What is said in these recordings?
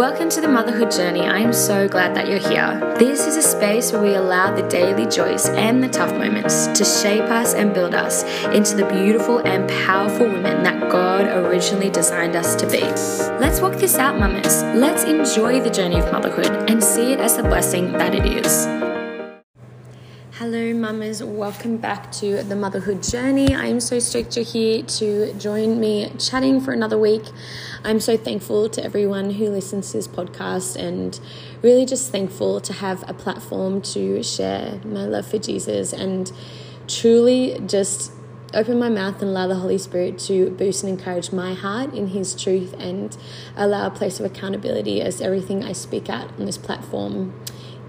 Welcome to the Motherhood Journey. I am so glad that you're here. This is a space where we allow the daily joys and the tough moments to shape us and build us into the beautiful and powerful women that God originally designed us to be. Let's walk this out, mamas. Let's enjoy the journey of motherhood and see it as the blessing that it is. Hello, mamas. Welcome back to the motherhood journey. I am so stoked you're here to join me chatting for another week. I'm so thankful to everyone who listens to this podcast and really just thankful to have a platform to share my love for Jesus and truly just open my mouth and allow the Holy Spirit to boost and encourage my heart in His truth and allow a place of accountability as everything I speak out on this platform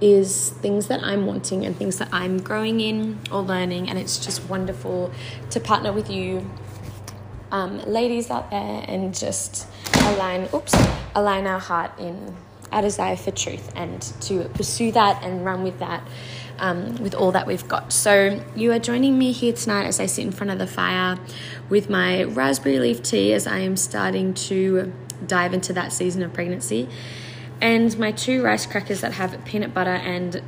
is things that I'm wanting and things that I'm growing in or learning. And it's just wonderful to partner with you, um, ladies out there, and just align, oops, align our heart in our desire for truth and to pursue that and run with that. Um, with all that we've got. So, you are joining me here tonight as I sit in front of the fire with my raspberry leaf tea as I am starting to dive into that season of pregnancy and my two rice crackers that have peanut butter and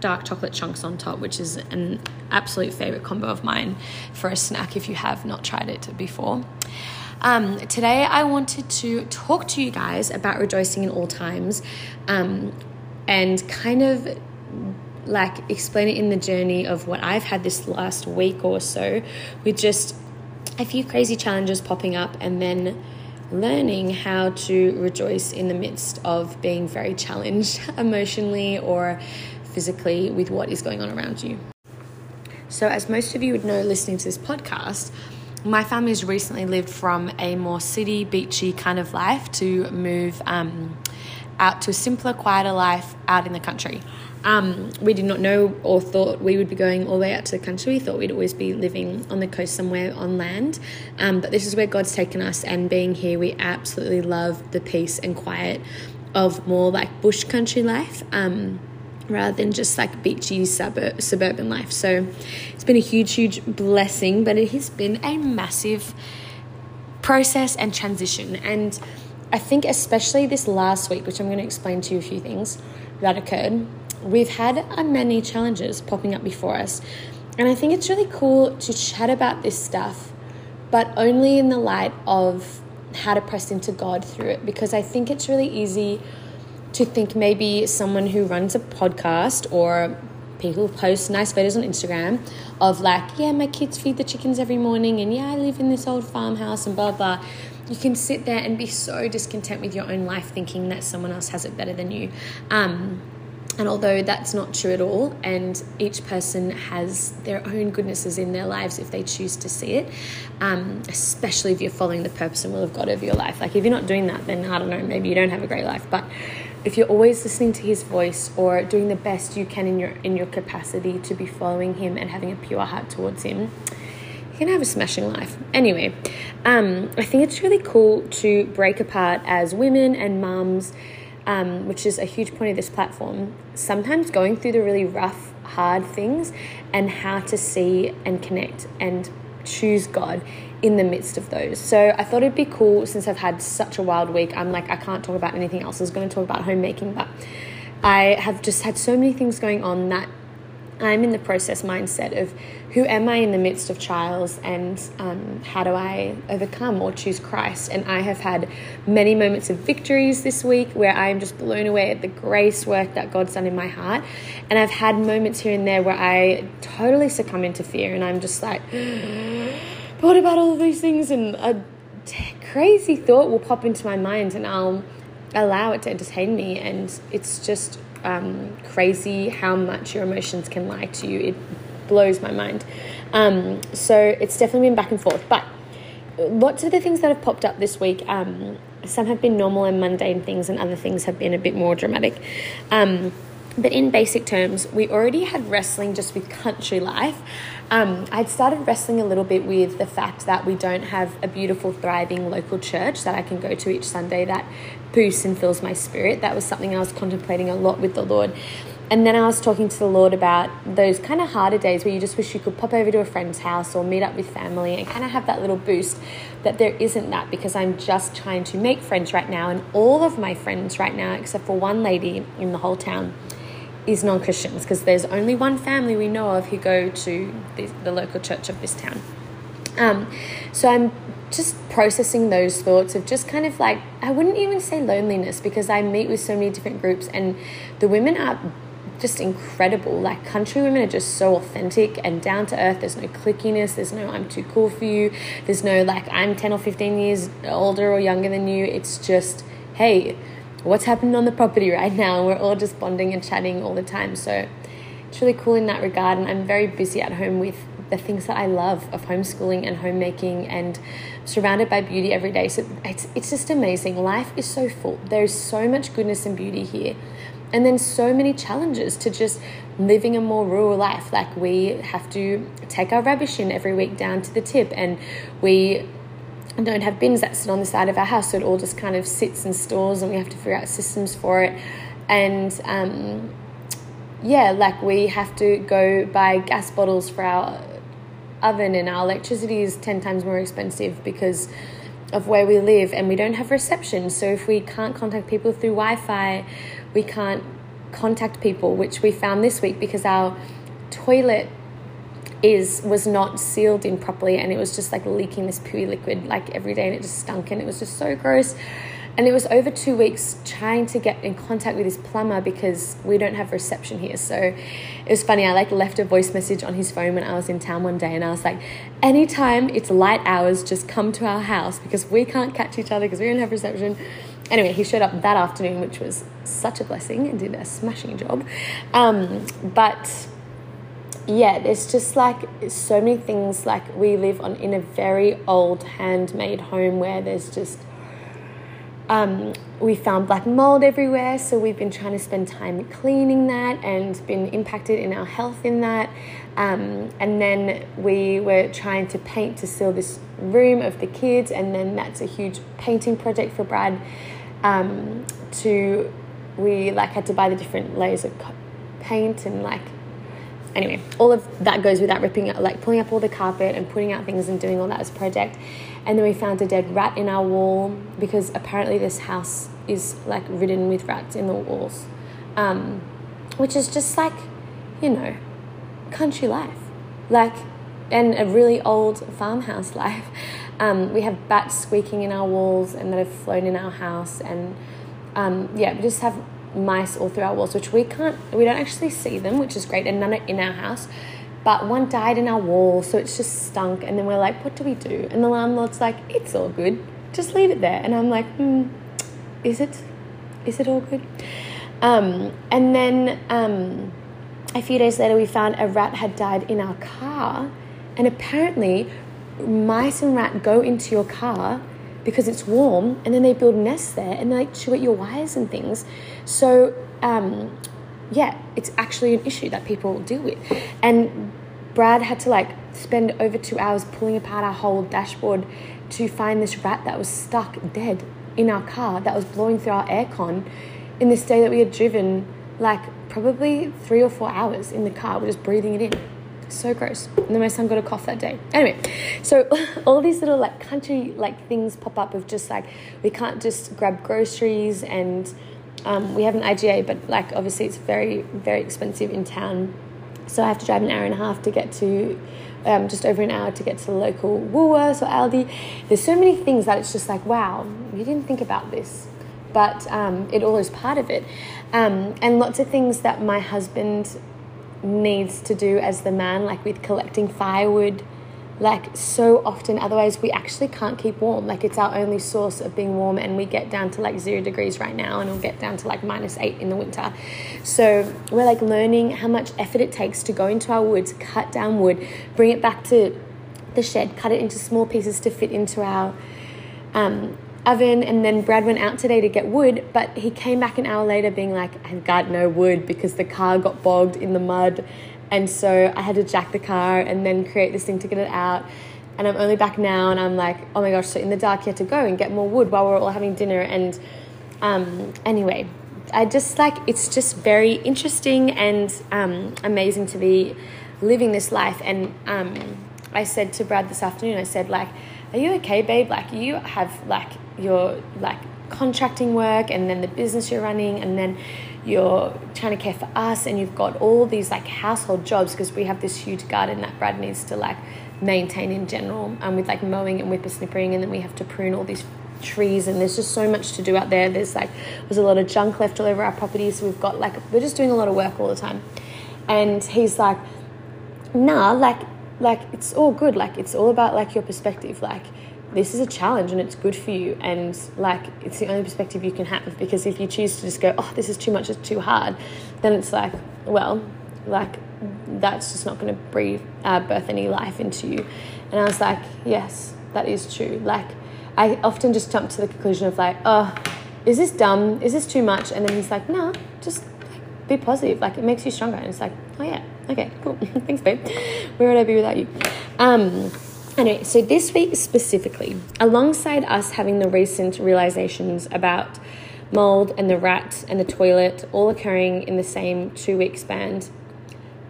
dark chocolate chunks on top, which is an absolute favorite combo of mine for a snack if you have not tried it before. Um, today, I wanted to talk to you guys about rejoicing in all times um, and kind of like explain it in the journey of what I've had this last week or so with just a few crazy challenges popping up and then learning how to rejoice in the midst of being very challenged emotionally or physically with what is going on around you. So, as most of you would know listening to this podcast, my family has recently lived from a more city, beachy kind of life to move um, out to a simpler, quieter life out in the country. Um, we did not know or thought we would be going all the way out to the country. We thought we'd always be living on the coast somewhere on land. Um, but this is where God's taken us, and being here, we absolutely love the peace and quiet of more like bush country life. Um, rather than just like beachy suburb, suburban life. So it's been a huge, huge blessing, but it has been a massive process and transition. And I think, especially this last week, which I'm going to explain to you a few things that occurred, we've had many challenges popping up before us. And I think it's really cool to chat about this stuff, but only in the light of how to press into God through it. Because I think it's really easy to think maybe someone who runs a podcast or people post nice photos on Instagram of like, yeah, my kids feed the chickens every morning, and yeah, I live in this old farmhouse, and blah blah. You can sit there and be so discontent with your own life, thinking that someone else has it better than you. Um, and although that's not true at all, and each person has their own goodnesses in their lives if they choose to see it, um, especially if you're following the purpose and will of God over your life. Like if you're not doing that, then I don't know, maybe you don't have a great life. But if you're always listening to His voice or doing the best you can in your in your capacity to be following Him and having a pure heart towards Him, you can have a smashing life. Anyway, um, I think it's really cool to break apart as women and mums um, which is a huge point of this platform, sometimes going through the really rough, hard things and how to see and connect and choose God in the midst of those. So I thought it'd be cool since I've had such a wild week. I'm like, I can't talk about anything else. I was going to talk about homemaking, but I have just had so many things going on that I'm in the process mindset of who am I in the midst of trials and um, how do I overcome or choose Christ? And I have had many moments of victories this week where I am just blown away at the grace work that God's done in my heart. And I've had moments here and there where I totally succumb into fear and I'm just like, what about all of these things? And a t- crazy thought will pop into my mind and I'll allow it to entertain me. And it's just um, crazy how much your emotions can lie to you. It blows my mind. Um, so it's definitely been back and forth. But lots of the things that have popped up this week, um, some have been normal and mundane things, and other things have been a bit more dramatic. Um, but in basic terms, we already had wrestling just with country life. Um, I'd started wrestling a little bit with the fact that we don't have a beautiful, thriving local church that I can go to each Sunday that boosts and fills my spirit. That was something I was contemplating a lot with the Lord. and then I was talking to the Lord about those kind of harder days where you just wish you could pop over to a friend's house or meet up with family and kind of have that little boost that there isn't that because I'm just trying to make friends right now. And all of my friends right now, except for one lady in the whole town, is non Christians because there's only one family we know of who go to the, the local church of this town. Um, so I'm just processing those thoughts of just kind of like, I wouldn't even say loneliness because I meet with so many different groups and the women are just incredible. Like country women are just so authentic and down to earth. There's no clickiness. There's no I'm too cool for you. There's no like I'm 10 or 15 years older or younger than you. It's just, hey, what's happening on the property right now? We're all just bonding and chatting all the time. So it's really cool in that regard. And I'm very busy at home with the things that I love of homeschooling and homemaking and surrounded by beauty every day. So it's, it's just amazing. Life is so full. There's so much goodness and beauty here and then so many challenges to just living a more rural life like we have to take our rubbish in every week down to the tip and we don't have bins that sit on the side of our house so it all just kind of sits and stores and we have to figure out systems for it. And um, yeah like we have to go buy gas bottles for our oven and our electricity is 10 times more expensive because of where we live and we don't have reception. So if we can't contact people through wi-fi we can't contact people, which we found this week because our toilet is was not sealed in properly and it was just like leaking this pooey liquid like every day and it just stunk and it was just so gross. And it was over two weeks trying to get in contact with his plumber because we don't have reception here. So it was funny i like left a voice message on his phone when i was in town one day and i was like anytime it's light hours just come to our house because we can't catch each other because we don't have reception. Anyway, he showed up that afternoon, which was such a blessing and did a smashing job. Um, but yeah, there's just like so many things. Like we live on in a very old handmade home where there's just um, we found black mold everywhere, so we've been trying to spend time cleaning that and been impacted in our health in that. Um, and then we were trying to paint to seal this room of the kids, and then that's a huge painting project for Brad um, to we like had to buy the different layers of paint and like anyway all of that goes without ripping like pulling up all the carpet and putting out things and doing all that as a project. And then we found a dead rat in our wall because apparently this house is like ridden with rats in the walls. Um, which is just like you know country life. Like and a really old farmhouse life. Um, we have bats squeaking in our walls and that have flown in our house, and um, yeah, we just have mice all through our walls, which we can't, we don't actually see them, which is great, and none are in our house. But one died in our wall, so it's just stunk. And then we're like, what do we do? And the landlord's like, it's all good, just leave it there. And I'm like, hmm, is it? Is it all good? Um, and then um, a few days later, we found a rat had died in our car. And apparently, mice and rat go into your car because it's warm and then they build nests there and they like chew at your wires and things. So, um, yeah, it's actually an issue that people deal with. And Brad had to like spend over two hours pulling apart our whole dashboard to find this rat that was stuck dead in our car that was blowing through our aircon in this day that we had driven like probably three or four hours in the car, we're just breathing it in so gross. And then my son got a cough that day. Anyway, so all these little like country like things pop up of just like we can't just grab groceries and um, we have an IGA, but like obviously it's very very expensive in town. So I have to drive an hour and a half to get to um, just over an hour to get to the local Woolworths or Aldi. There's so many things that it's just like, wow, you didn't think about this. But um, it all is part of it. Um, and lots of things that my husband needs to do as the man, like with collecting firewood. Like so often, otherwise, we actually can't keep warm. Like, it's our only source of being warm, and we get down to like zero degrees right now, and we'll get down to like minus eight in the winter. So, we're like learning how much effort it takes to go into our woods, cut down wood, bring it back to the shed, cut it into small pieces to fit into our um, oven and then Brad went out today to get wood, but he came back an hour later being like, I've got no wood because the car got bogged in the mud. And so I had to jack the car and then create this thing to get it out. And I'm only back now and I'm like, oh my gosh, so in the dark you had to go and get more wood while we're all having dinner. And um, anyway, I just like it's just very interesting and um, amazing to be living this life. And um, I said to Brad this afternoon, I said like, "Are you okay, babe? Like you have like your like contracting work, and then the business you're running, and then." You're trying to care for us and you've got all these like household jobs because we have this huge garden that Brad needs to like maintain in general um, with like mowing and whippersnippering and then we have to prune all these trees and there's just so much to do out there. There's like there's a lot of junk left all over our property so we've got like we're just doing a lot of work all the time. And he's like nah like like it's all good. Like it's all about like your perspective. Like this is a challenge and it's good for you and like it's the only perspective you can have because if you choose to just go oh this is too much it's too hard then it's like well like that's just not going to breathe uh, birth any life into you. And i was like yes that is true. Like i often just jump to the conclusion of like oh is this dumb? Is this too much? And then he's like no just be positive. Like it makes you stronger. And it's like oh yeah okay cool. Thanks babe. Where would i be without you? Um Anyway, so this week specifically, alongside us having the recent realizations about mold and the rat and the toilet all occurring in the same two week span,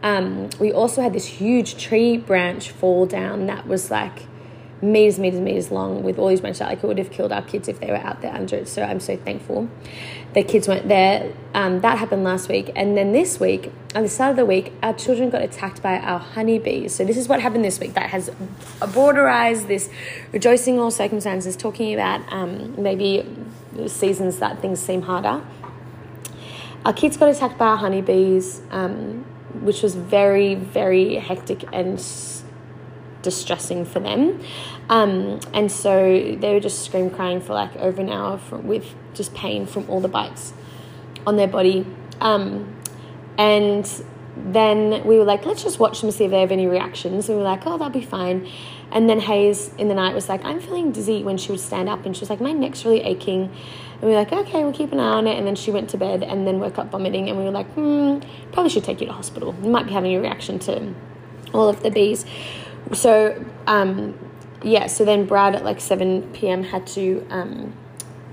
um, we also had this huge tree branch fall down that was like meters, meters, meters long with all these branches Like it would have killed our kids if they were out there under it. So I'm so thankful the kids weren't there. Um, that happened last week. And then this week, at the start of the week, our children got attacked by our honeybees. So this is what happened this week that has borderized this rejoicing all circumstances, talking about um, maybe seasons that things seem harder. Our kids got attacked by our honeybees, um, which was very, very hectic and distressing for them. Um, and so they were just scream crying for like over an hour for, with just pain from all the bites on their body. Um, and then we were like, let's just watch them see if they have any reactions. And we were like, oh, that'll be fine. And then Hayes in the night was like, I'm feeling dizzy when she would stand up. And she was like, my neck's really aching. And we were like, okay, we'll keep an eye on it. And then she went to bed and then woke up vomiting. And we were like, hmm, probably should take you to hospital. You might be having a reaction to all of the bees so um, yeah, so then Brad at like 7 p.m. had to um,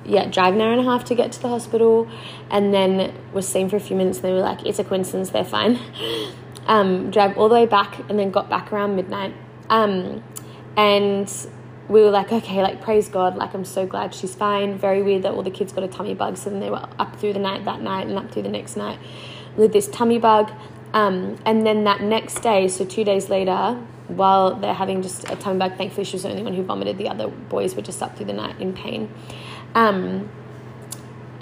yeah, drive an hour and a half to get to the hospital and then was seen for a few minutes and they were like, it's a coincidence, they're fine. um, drive all the way back and then got back around midnight. Um, and we were like, okay, like praise God, like I'm so glad she's fine. Very weird that all the kids got a tummy bug, so then they were up through the night that night and up through the next night with this tummy bug. Um, and then that next day, so two days later, while they're having just a tummy bug, thankfully she was the only one who vomited. The other boys were just up through the night in pain. Um,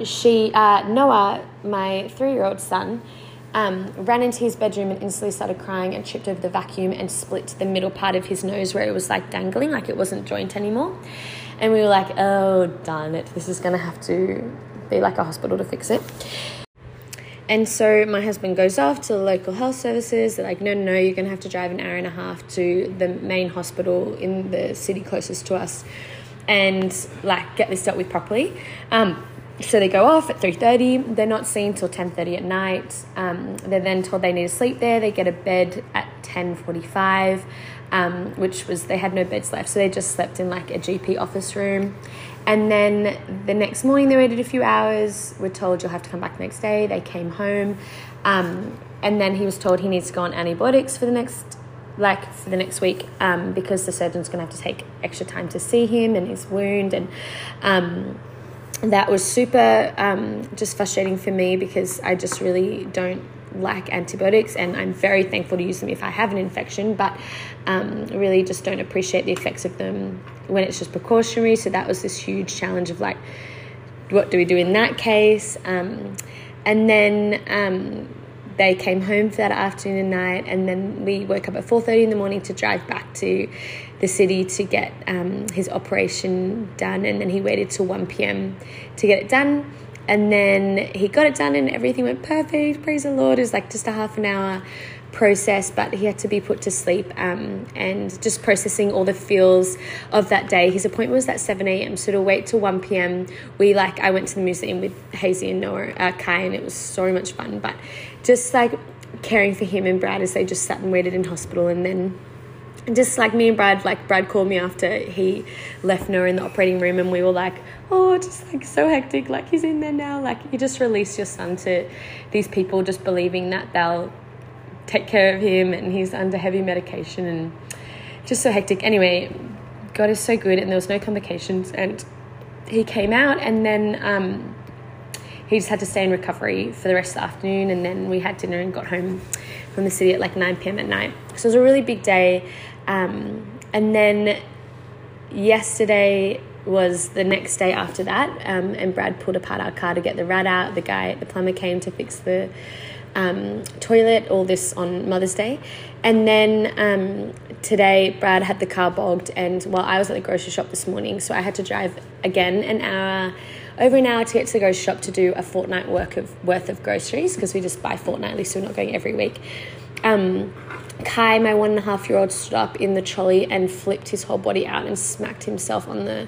she, uh, Noah, my three year old son, um, ran into his bedroom and instantly started crying and tripped over the vacuum and split the middle part of his nose where it was like dangling, like it wasn't joint anymore. And we were like, oh, darn it, this is to have to be like a hospital to fix it. And so my husband goes off to the local health services. They're like, no, no, you're going to have to drive an hour and a half to the main hospital in the city closest to us and like get this dealt with properly. Um, so they go off at 3.30 they're not seen till 10.30 at night um, they're then told they need to sleep there they get a bed at 10.45 um, which was they had no beds left so they just slept in like a gp office room and then the next morning, they waited a few hours, were told you'll have to come back the next day. They came home. Um, and then he was told he needs to go on antibiotics for the next like for the next week um, because the surgeon's going to have to take extra time to see him and his wound and um, that was super um, just frustrating for me because I just really don't like antibiotics and I'm very thankful to use them if I have an infection but um, really just don't appreciate the effects of them when it's just precautionary. So that was this huge challenge of like, what do we do in that case? Um, and then um, they came home for that afternoon and night, and then we woke up at four thirty in the morning to drive back to the city to get um, his operation done, and then he waited till one p.m. to get it done. And then he got it done, and everything went perfect. Praise the Lord! It was like just a half an hour process, but he had to be put to sleep um, and just processing all the feels of that day. His appointment was at 7 a.m., so to wait till 1 p.m., we like, I went to the museum with Hazy and Noah, uh, Kai, and it was so much fun, but just like caring for him and Brad as they just sat and waited in hospital and then just like me and Brad, like Brad called me after he left Noah in the operating room, and we were like, oh, just like so hectic. Like he's in there now. Like you just release your son to these people, just believing that they'll take care of him, and he's under heavy medication, and just so hectic. Anyway, God is so good, and there was no complications, and he came out, and then. Um, he just had to stay in recovery for the rest of the afternoon, and then we had dinner and got home from the city at like 9 p.m. at night. So it was a really big day. Um, and then yesterday was the next day after that, um, and Brad pulled apart our car to get the rat out. The guy, the plumber, came to fix the um, toilet. All this on Mother's Day, and then um, today Brad had the car bogged, and well, I was at the grocery shop this morning, so I had to drive again an hour. Over an hour to get to the grocery shop to do a fortnight work of worth of groceries because we just buy fortnightly, so we're not going every week. Um, Kai, my one and a half year old, stood up in the trolley and flipped his whole body out and smacked himself on the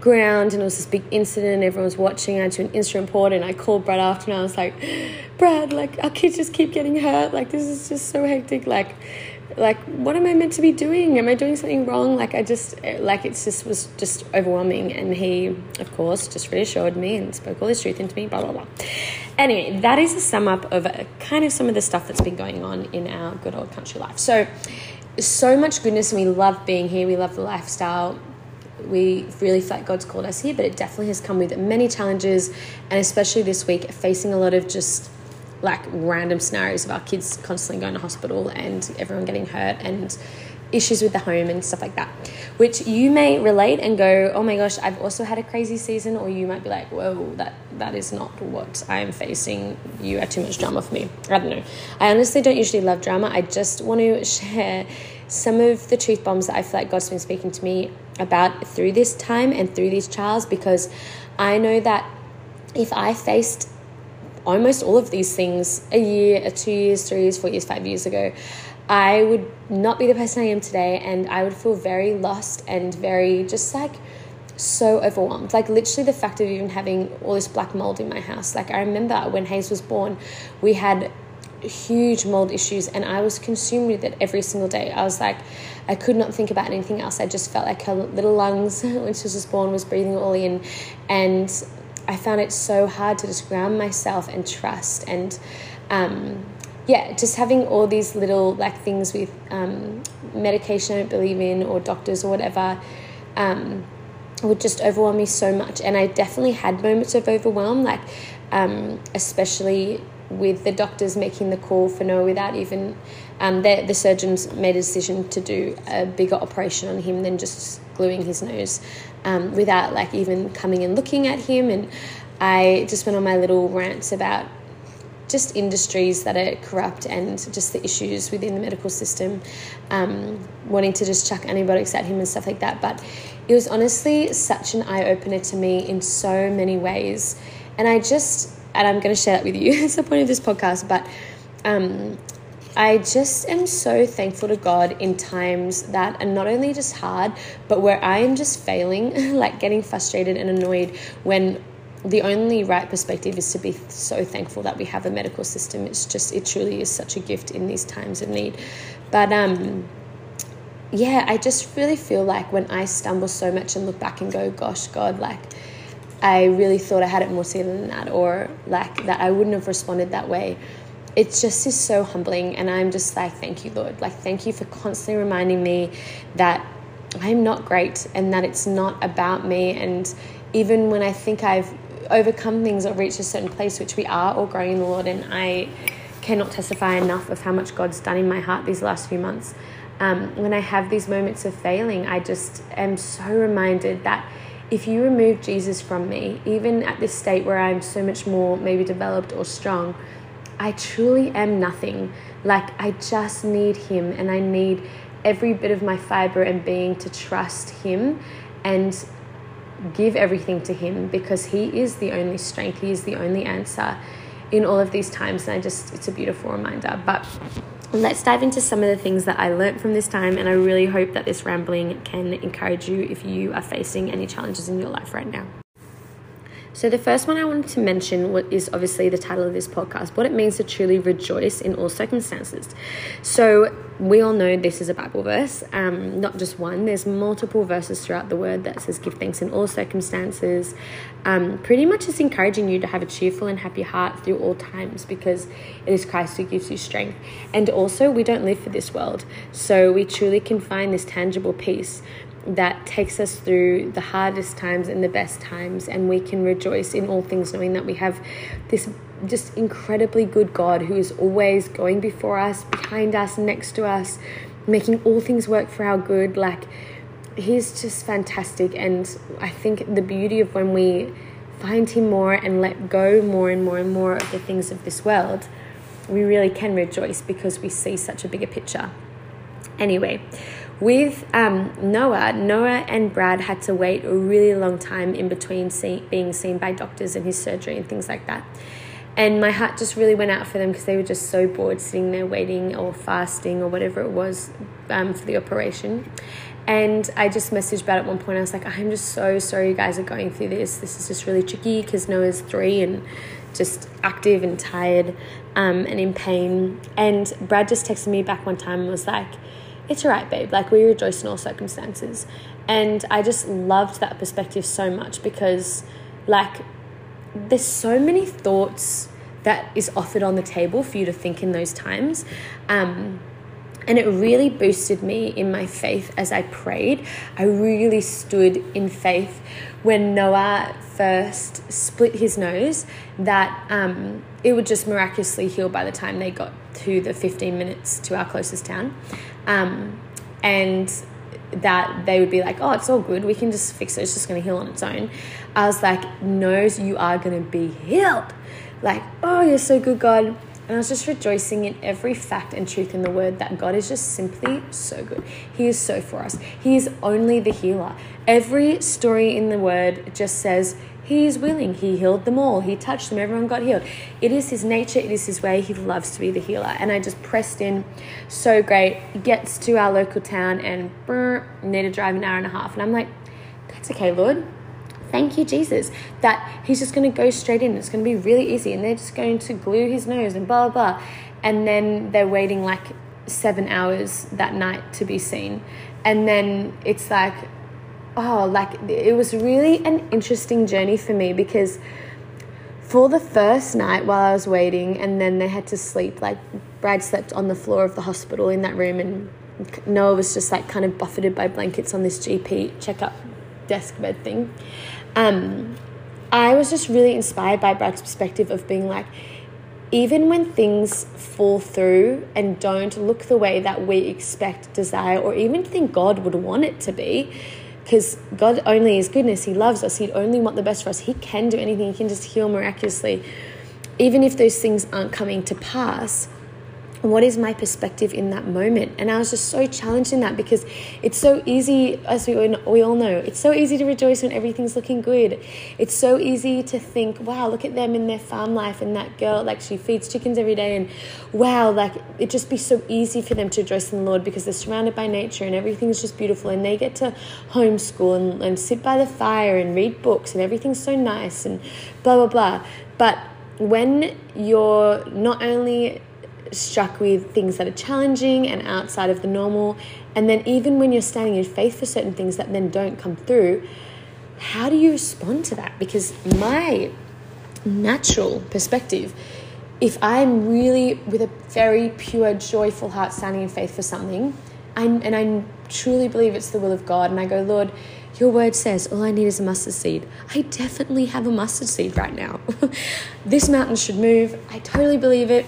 ground. And it was this big incident, and everyone was watching. I had to an incident report, and I called Brad after, and I was like, Brad, like, our kids just keep getting hurt. Like, this is just so hectic. Like, like what am i meant to be doing am i doing something wrong like i just like it just was just overwhelming and he of course just reassured me and spoke all his truth into me blah blah blah anyway that is a sum up of a, kind of some of the stuff that's been going on in our good old country life. So so much goodness and we love being here. We love the lifestyle. We really feel like God's called us here, but it definitely has come with many challenges, and especially this week, facing a lot of just like random scenarios of our kids constantly going to hospital and everyone getting hurt and issues with the home and stuff like that, which you may relate and go, oh my gosh, I've also had a crazy season, or you might be like, whoa, that that is not what I am facing. You are too much drama for me. I don't know. I honestly don't usually love drama. I just want to share some of the truth bombs that I feel like God's been speaking to me about through this time and through these trials because I know that if I faced almost all of these things a year, two years, three years, four years, five years ago, I would not be the person I am today, and I would feel very lost and very just like so overwhelmed. Like literally the fact of even having all this black mold in my house. Like I remember when Hayes was born, we had huge mold issues and I was consumed with it every single day. I was like I could not think about anything else. I just felt like her little lungs when she was born was breathing all in and I found it so hard to just ground myself and trust and um, yeah, just having all these little like things with um, medication I don't believe in or doctors or whatever um, would just overwhelm me so much. And I definitely had moments of overwhelm, like um, especially with the doctors making the call for Noah without even um, the, the surgeons made a decision to do a bigger operation on him than just gluing his nose um, without like even coming and looking at him. And I just went on my little rants about just industries that are corrupt and just the issues within the medical system, um, wanting to just chuck antibiotics at him and stuff like that. But it was honestly such an eye opener to me in so many ways. And I just, and I'm going to share that with you. it's the point of this podcast, but um, I just am so thankful to God in times that are not only just hard, but where I am just failing, like getting frustrated and annoyed when the only right perspective is to be so thankful that we have a medical system. It's just, it truly is such a gift in these times of need. But, um, yeah, I just really feel like when I stumble so much and look back and go, gosh, God, like, I really thought I had it more serious than that, or like that I wouldn't have responded that way it just is so humbling and i'm just like thank you lord like thank you for constantly reminding me that i'm not great and that it's not about me and even when i think i've overcome things or reach a certain place which we are all growing in the lord and i cannot testify enough of how much god's done in my heart these last few months um, when i have these moments of failing i just am so reminded that if you remove jesus from me even at this state where i'm so much more maybe developed or strong I truly am nothing. Like, I just need Him and I need every bit of my fiber and being to trust Him and give everything to Him because He is the only strength, He is the only answer in all of these times. And I just, it's a beautiful reminder. But let's dive into some of the things that I learned from this time. And I really hope that this rambling can encourage you if you are facing any challenges in your life right now. So, the first one I wanted to mention is obviously the title of this podcast what it means to truly rejoice in all circumstances. So, we all know this is a Bible verse, um, not just one. There's multiple verses throughout the word that says give thanks in all circumstances. Um, pretty much it's encouraging you to have a cheerful and happy heart through all times because it is Christ who gives you strength. And also, we don't live for this world. So, we truly can find this tangible peace that takes us through the hardest times and the best times, and we can rejoice in all things, knowing that we have this just incredibly good God who is always going before us, behind us, next to us, making all things work for our good. Like, He's just fantastic, and I think the beauty of when we find Him more and let go more and more and more of the things of this world, we really can rejoice because we see such a bigger picture. Anyway, with um, Noah, Noah and Brad had to wait a really long time in between see, being seen by doctors and his surgery and things like that. And my heart just really went out for them because they were just so bored sitting there waiting or fasting or whatever it was um, for the operation. And I just messaged Brad at one point. I was like, I'm just so sorry you guys are going through this. This is just really tricky because Noah's three and just active and tired um, and in pain. And Brad just texted me back one time and was like, it's all right, babe. Like, we rejoice in all circumstances. And I just loved that perspective so much because, like, there's so many thoughts that is offered on the table for you to think in those times. Um, and it really boosted me in my faith as I prayed. I really stood in faith when Noah first split his nose, that um, it would just miraculously heal by the time they got to the 15 minutes to our closest town. Um, and that they would be like, oh, it's all good. We can just fix it. It's just going to heal on its own. I was like, no, you are going to be healed. Like, oh, you're so good, God. And I was just rejoicing in every fact and truth in the word that God is just simply so good. He is so for us. He is only the healer. Every story in the word just says he is willing. He healed them all. He touched them. Everyone got healed. It is his nature. It is his way. He loves to be the healer. And I just pressed in so great. Gets to our local town and brr, need to drive an hour and a half. And I'm like, that's okay, Lord. Thank you, Jesus. That he's just going to go straight in. It's going to be really easy. And they're just going to glue his nose and blah, blah, blah. And then they're waiting like seven hours that night to be seen. And then it's like, oh, like it was really an interesting journey for me because for the first night while I was waiting, and then they had to sleep, like Brad slept on the floor of the hospital in that room, and Noah was just like kind of buffeted by blankets on this GP checkup desk bed thing. Um, I was just really inspired by Brad's perspective of being like, even when things fall through and don't look the way that we expect, desire, or even think God would want it to be, because God only is goodness. He loves us. He'd only want the best for us. He can do anything. He can just heal miraculously. Even if those things aren't coming to pass, what is my perspective in that moment? And I was just so challenged in that because it's so easy, as we, we all know, it's so easy to rejoice when everything's looking good. It's so easy to think, wow, look at them in their farm life and that girl, like she feeds chickens every day. And wow, like it just be so easy for them to rejoice in the Lord because they're surrounded by nature and everything's just beautiful. And they get to homeschool and, and sit by the fire and read books and everything's so nice and blah, blah, blah. But when you're not only struck with things that are challenging and outside of the normal. And then, even when you're standing in faith for certain things that then don't come through, how do you respond to that? Because my natural perspective, if I'm really with a very pure, joyful heart standing in faith for something, I'm, and I truly believe it's the will of God, and I go, Lord, your word says all I need is a mustard seed. I definitely have a mustard seed right now. this mountain should move. I totally believe it.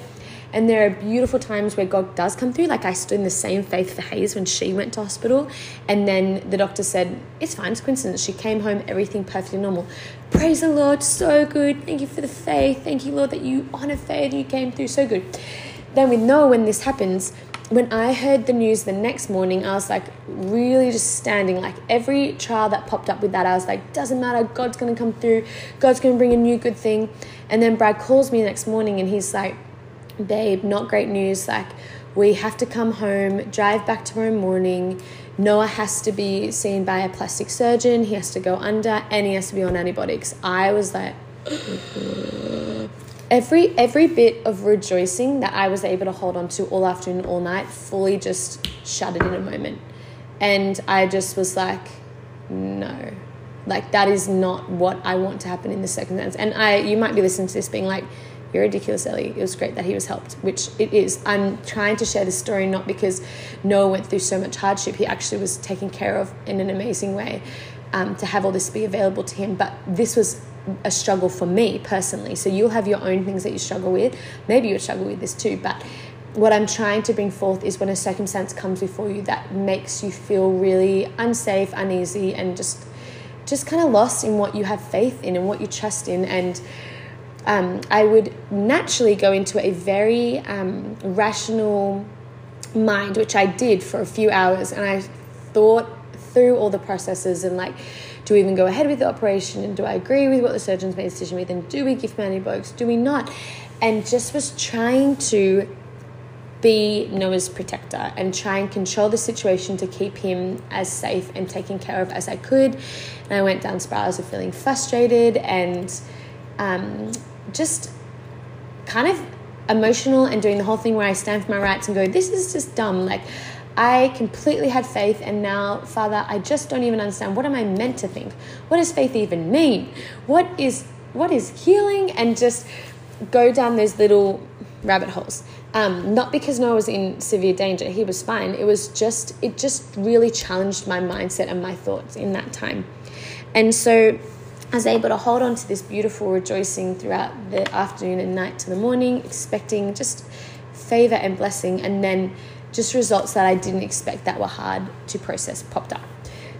And there are beautiful times where God does come through. Like I stood in the same faith for Hayes when she went to hospital. And then the doctor said, It's fine, it's coincidence. She came home, everything perfectly normal. Praise the Lord, so good. Thank you for the faith. Thank you, Lord, that you honor faith. You came through so good. Then we know when this happens. When I heard the news the next morning, I was like really just standing. Like every trial that popped up with that, I was like, doesn't matter. God's to come through. God's to bring a new good thing. And then Brad calls me the next morning and he's like, babe, not great news. Like, We have to come home, drive back tomorrow morning. Noah has to be seen by a plastic surgeon. He has to go under and he has to be on antibiotics. I was like, every every bit of rejoicing that I was able to hold on to all afternoon, all night, fully just shuttered in a moment. And I just was like, no. Like that is not what I want to happen in this circumstance. And I you might be listening to this being like, you're ridiculous, Ellie. It was great that he was helped, which it is. I'm trying to share this story not because Noah went through so much hardship. He actually was taken care of in an amazing way um, to have all this be available to him. But this was a struggle for me personally. So you'll have your own things that you struggle with. Maybe you struggle with this too, but what I'm trying to bring forth is when a circumstance comes before you that makes you feel really unsafe, uneasy, and just just kind of lost in what you have faith in and what you trust in. And um, I would naturally go into a very um, rational mind, which I did for a few hours, and I thought through all the processes and like do we even go ahead with the operation? And do I agree with what the surgeons made a decision with? And do we give antibiotics do we not? And just was trying to be Noah's protector and try and control the situation to keep him as safe and taken care of as I could. And I went down spirals of feeling frustrated and um, just kind of emotional and doing the whole thing where I stand for my rights and go this is just dumb like I completely had faith, and now, Father, I just don't even understand. What am I meant to think? What does faith even mean? What is what is healing? And just go down those little rabbit holes. Um, not because Noah was in severe danger; he was fine. It was just it just really challenged my mindset and my thoughts in that time, and so. I was able to hold on to this beautiful rejoicing throughout the afternoon and night to the morning, expecting just favor and blessing, and then just results that I didn't expect that were hard to process popped up.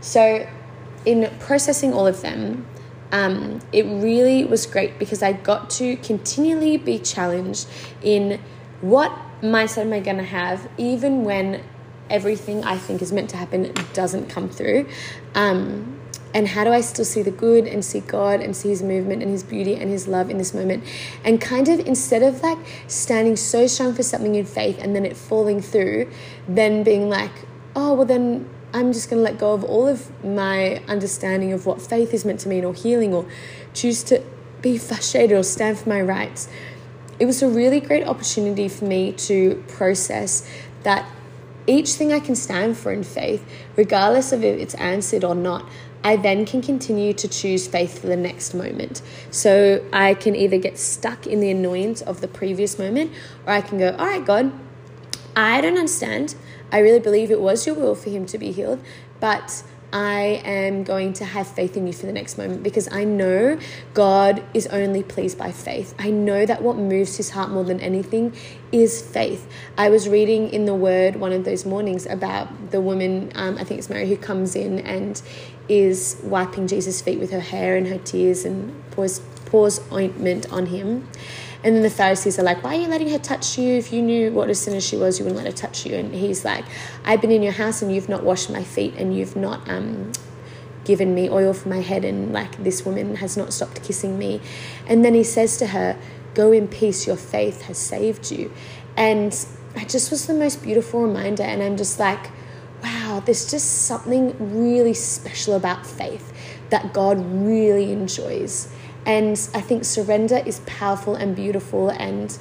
So, in processing all of them, um, it really was great because I got to continually be challenged in what mindset am I going to have, even when everything I think is meant to happen doesn't come through. Um, and how do I still see the good and see God and see His movement and His beauty and His love in this moment? And kind of instead of like standing so strong for something in faith and then it falling through, then being like, oh, well, then I'm just going to let go of all of my understanding of what faith is meant to mean or healing or choose to be frustrated or stand for my rights. It was a really great opportunity for me to process that each thing I can stand for in faith, regardless of if it's answered or not, I then can continue to choose faith for the next moment. So I can either get stuck in the annoyance of the previous moment, or I can go, All right, God, I don't understand. I really believe it was your will for him to be healed, but I am going to have faith in you for the next moment because I know God is only pleased by faith. I know that what moves his heart more than anything is faith. I was reading in the Word one of those mornings about the woman, um, I think it's Mary, who comes in and is wiping Jesus' feet with her hair and her tears and pours, pours ointment on him. And then the Pharisees are like, Why are you letting her touch you? If you knew what a sinner she was, you wouldn't let her touch you. And he's like, I've been in your house and you've not washed my feet and you've not um, given me oil for my head. And like, this woman has not stopped kissing me. And then he says to her, Go in peace, your faith has saved you. And it just was the most beautiful reminder. And I'm just like, wow, there's just something really special about faith that God really enjoys. And I think surrender is powerful and beautiful, and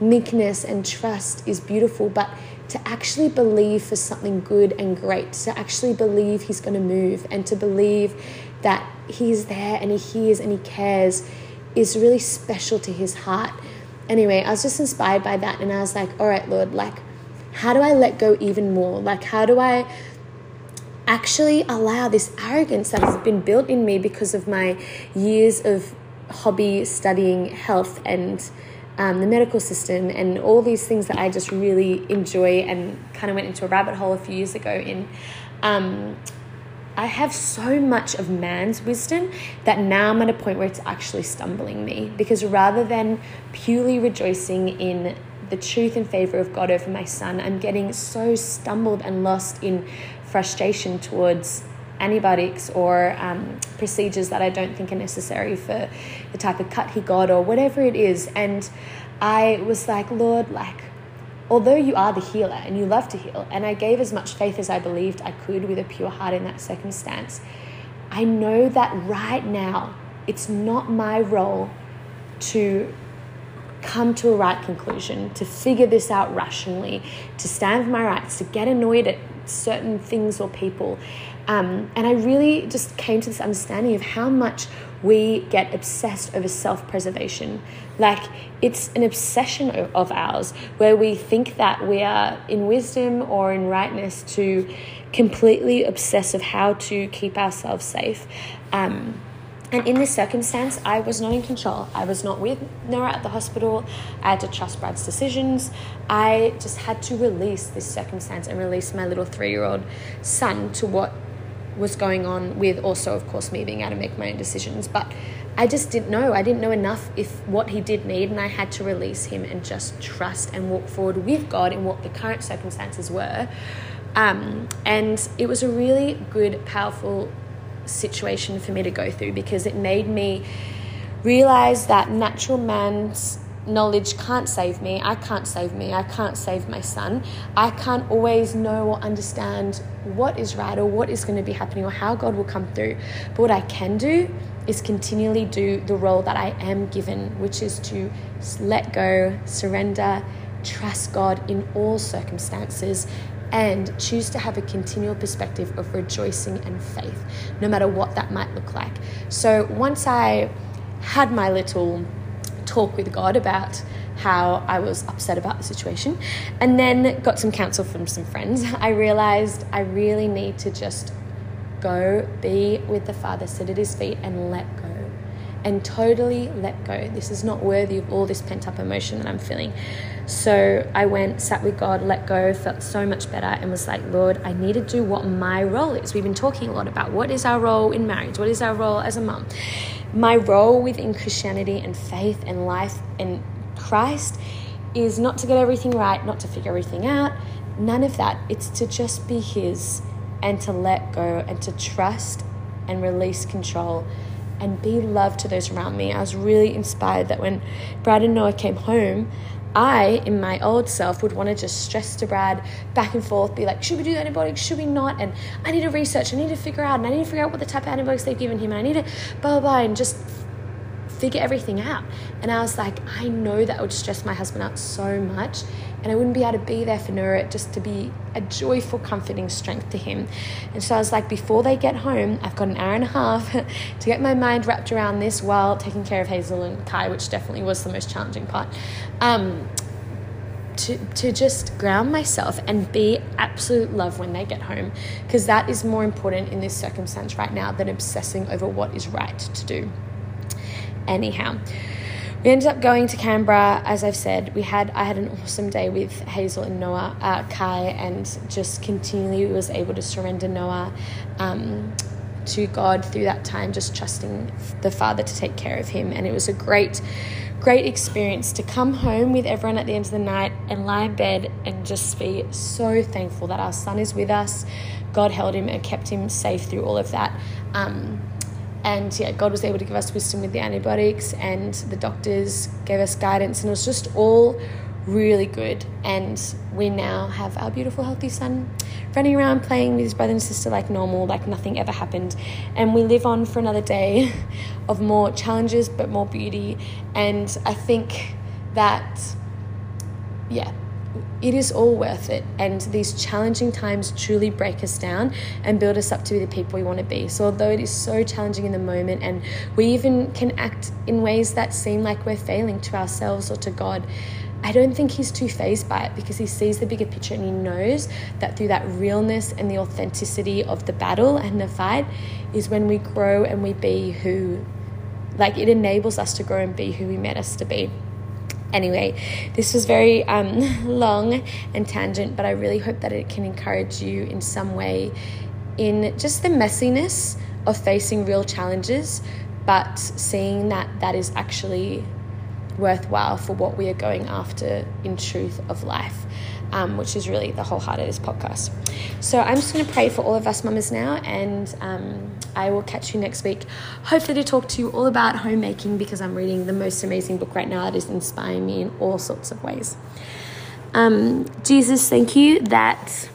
meekness and trust is beautiful, but to actually believe for something good and great, to actually believe He's going to move, and to believe that He's there and He hears and He cares is really special to His heart. Anyway, I was just inspired by that, and I was like, all right, Lord, like, how do I let go even more? Like, how do I actually allow this arrogance that has been built in me because of my years of hobby studying health and um, the medical system and all these things that I just really enjoy and kind of went into a rabbit hole a few years ago in. Um, I have so much of man's wisdom that now I'm at a point where it's actually stumbling me because rather than purely rejoicing in the truth and favor of God over my son, I'm getting so stumbled and lost in frustration towards antibiotics or um, procedures that I don't think are necessary for the type of cut he got or whatever it is. And I was like, Lord, like, although you are the healer and you love to heal, and I gave as much faith as I believed I could with a pure heart in that circumstance, I know that right now it's not my role to come to a right conclusion, to figure this out rationally, to stand for my rights, to get annoyed at certain things or people. Um, and I really just came to this understanding of how much we get obsessed over self preservation. Like it's an obsession of ours where we think that we are in wisdom or in rightness to completely obsess of how to keep ourselves safe. Um, and in this circumstance, I was not in control. I was not with Noah at the hospital. I had to trust Brad's decisions. I just had to release this circumstance and release my little three year old son to what was going on with also of course me being able to make my own decisions but i just didn't know i didn't know enough if what he did need and i had to release him and just trust and walk forward with god in what the current circumstances were um, and it was a really good powerful situation for me to go through because it made me realize that natural man's knowledge can't save me. I can't save me. I can't save my son. I can't always know or understand what is right or what is going to be happening or how God will come through. But what I can do is continually do the role that I am given, which is to let go, surrender, trust God in all circumstances, and choose to have a continual perspective of rejoicing and faith, no matter what that might look like. So once I had my little talk with God about how I was upset about the situation, and then got some counsel from some friends. I realized I really need to just go be with the Father, sit at His feet, and let go. And totally let go. This is not worthy of all this pent up emotion that I'm feeling. So I went, sat with God, let go, felt so much better, and was like, Lord, I need to do what my role is. We've been talking a lot about what is our role in marriage, what is our role as a mum. My role within Christianity and faith and life and Christ is not to get everything right, not to figure everything out, none of that. It's to just be His and to let go and to trust and release control and be love to those around me. I was really inspired that when Brad and Noah came home, I, in my old self, would want to just stress to Brad back and forth, be like, should we do antibiotics? Should we not? And I need to research, I need to figure out, and I need to figure out what the type of antibiotics they've given him, and I need to blah, blah, blah, and just figure everything out. And I was like, I know that would stress my husband out so much. And I wouldn't be able to be there for Noah just to be a joyful, comforting strength to him. And so I was like, before they get home, I've got an hour and a half to get my mind wrapped around this while taking care of Hazel and Kai, which definitely was the most challenging part. Um, to, to just ground myself and be absolute love when they get home because that is more important in this circumstance right now than obsessing over what is right to do anyhow we ended up going to Canberra. As I've said, we had I had an awesome day with Hazel and Noah, uh, Kai, and just continually was able to surrender Noah um, to God through that time, just trusting the Father to take care of him. And it was a great, great experience to come home with everyone at the end of the night and lie in bed and just be so thankful that our son is with us. God held him and kept him safe through all of that. Um, and yeah, God was able to give us wisdom with the antibiotics, and the doctors gave us guidance, and it was just all really good. And we now have our beautiful, healthy son running around playing with his brother and sister like normal, like nothing ever happened. And we live on for another day of more challenges, but more beauty. And I think that, yeah, it is all worth it. And these challenging times truly break us down and build us up to be the people we want to be. So, although it is so challenging in the moment, and we even can act in ways that seem like we're failing to ourselves or to God, I don't think he's too phased by it because he sees the bigger picture and he knows that through that realness and the authenticity of the battle and the fight is when we grow and we be who, like, it enables us to grow and be who we meant us to be. Anyway, this was very um, long and tangent, but I really hope that it can encourage you in some way in just the messiness of facing real challenges, but seeing that that is actually worthwhile for what we are going after in truth of life um, which is really the whole heart of this podcast. So I'm just going to pray for all of us mamas now, and um, I will catch you next week. Hopefully, to talk to you all about homemaking because I'm reading the most amazing book right now that is inspiring me in all sorts of ways. Um, Jesus, thank you that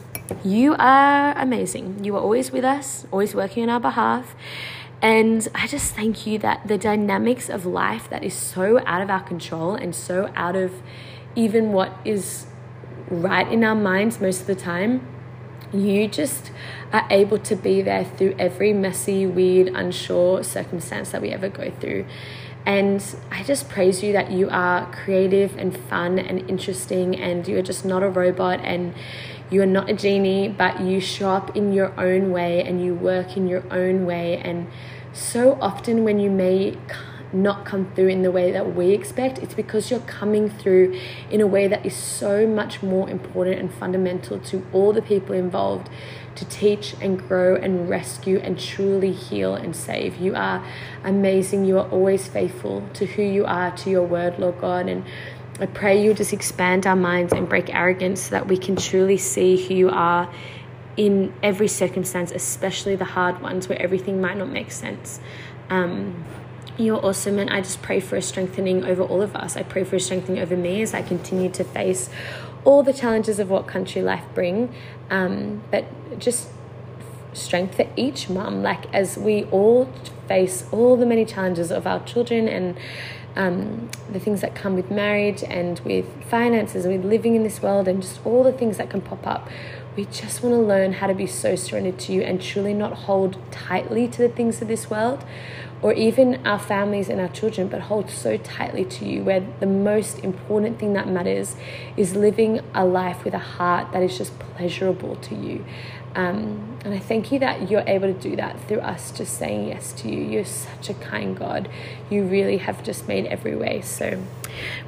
you are amazing. You are always with us, always working on our behalf. And I just thank you that the dynamics of life that is so out of our control and so out of even what is right in our minds most of the time, you just are able to be there through every messy, weird, unsure circumstance that we ever go through. And I just praise you that you are creative and fun and interesting, and you are just not a robot and you are not a genie, but you show up in your own way and you work in your own way. And so often, when you may not come through in the way that we expect, it's because you're coming through in a way that is so much more important and fundamental to all the people involved to teach and grow and rescue and truly heal and save. You are amazing. You are always faithful to who you are, to your word, Lord God. And I pray you just expand our minds and break arrogance so that we can truly see who you are in every circumstance, especially the hard ones where everything might not make sense. Um, you're awesome, and I just pray for a strengthening over all of us. I pray for a strengthening over me as I continue to face all the challenges of what country life bring, um, but just strength for each mum. Like as we all face all the many challenges of our children and um, the things that come with marriage and with finances and with living in this world and just all the things that can pop up. We just want to learn how to be so surrendered to you and truly not hold tightly to the things of this world or even our families and our children, but hold so tightly to you, where the most important thing that matters is living a life with a heart that is just pleasurable to you. Um, and I thank you that you're able to do that through us just saying yes to you. You're such a kind God. You really have just made every way. So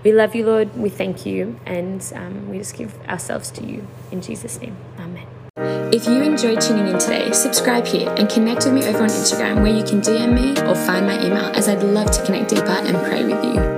we love you, Lord. We thank you. And um, we just give ourselves to you. In Jesus' name. If you enjoyed tuning in today, subscribe here and connect with me over on Instagram where you can DM me or find my email as I'd love to connect deeper and pray with you.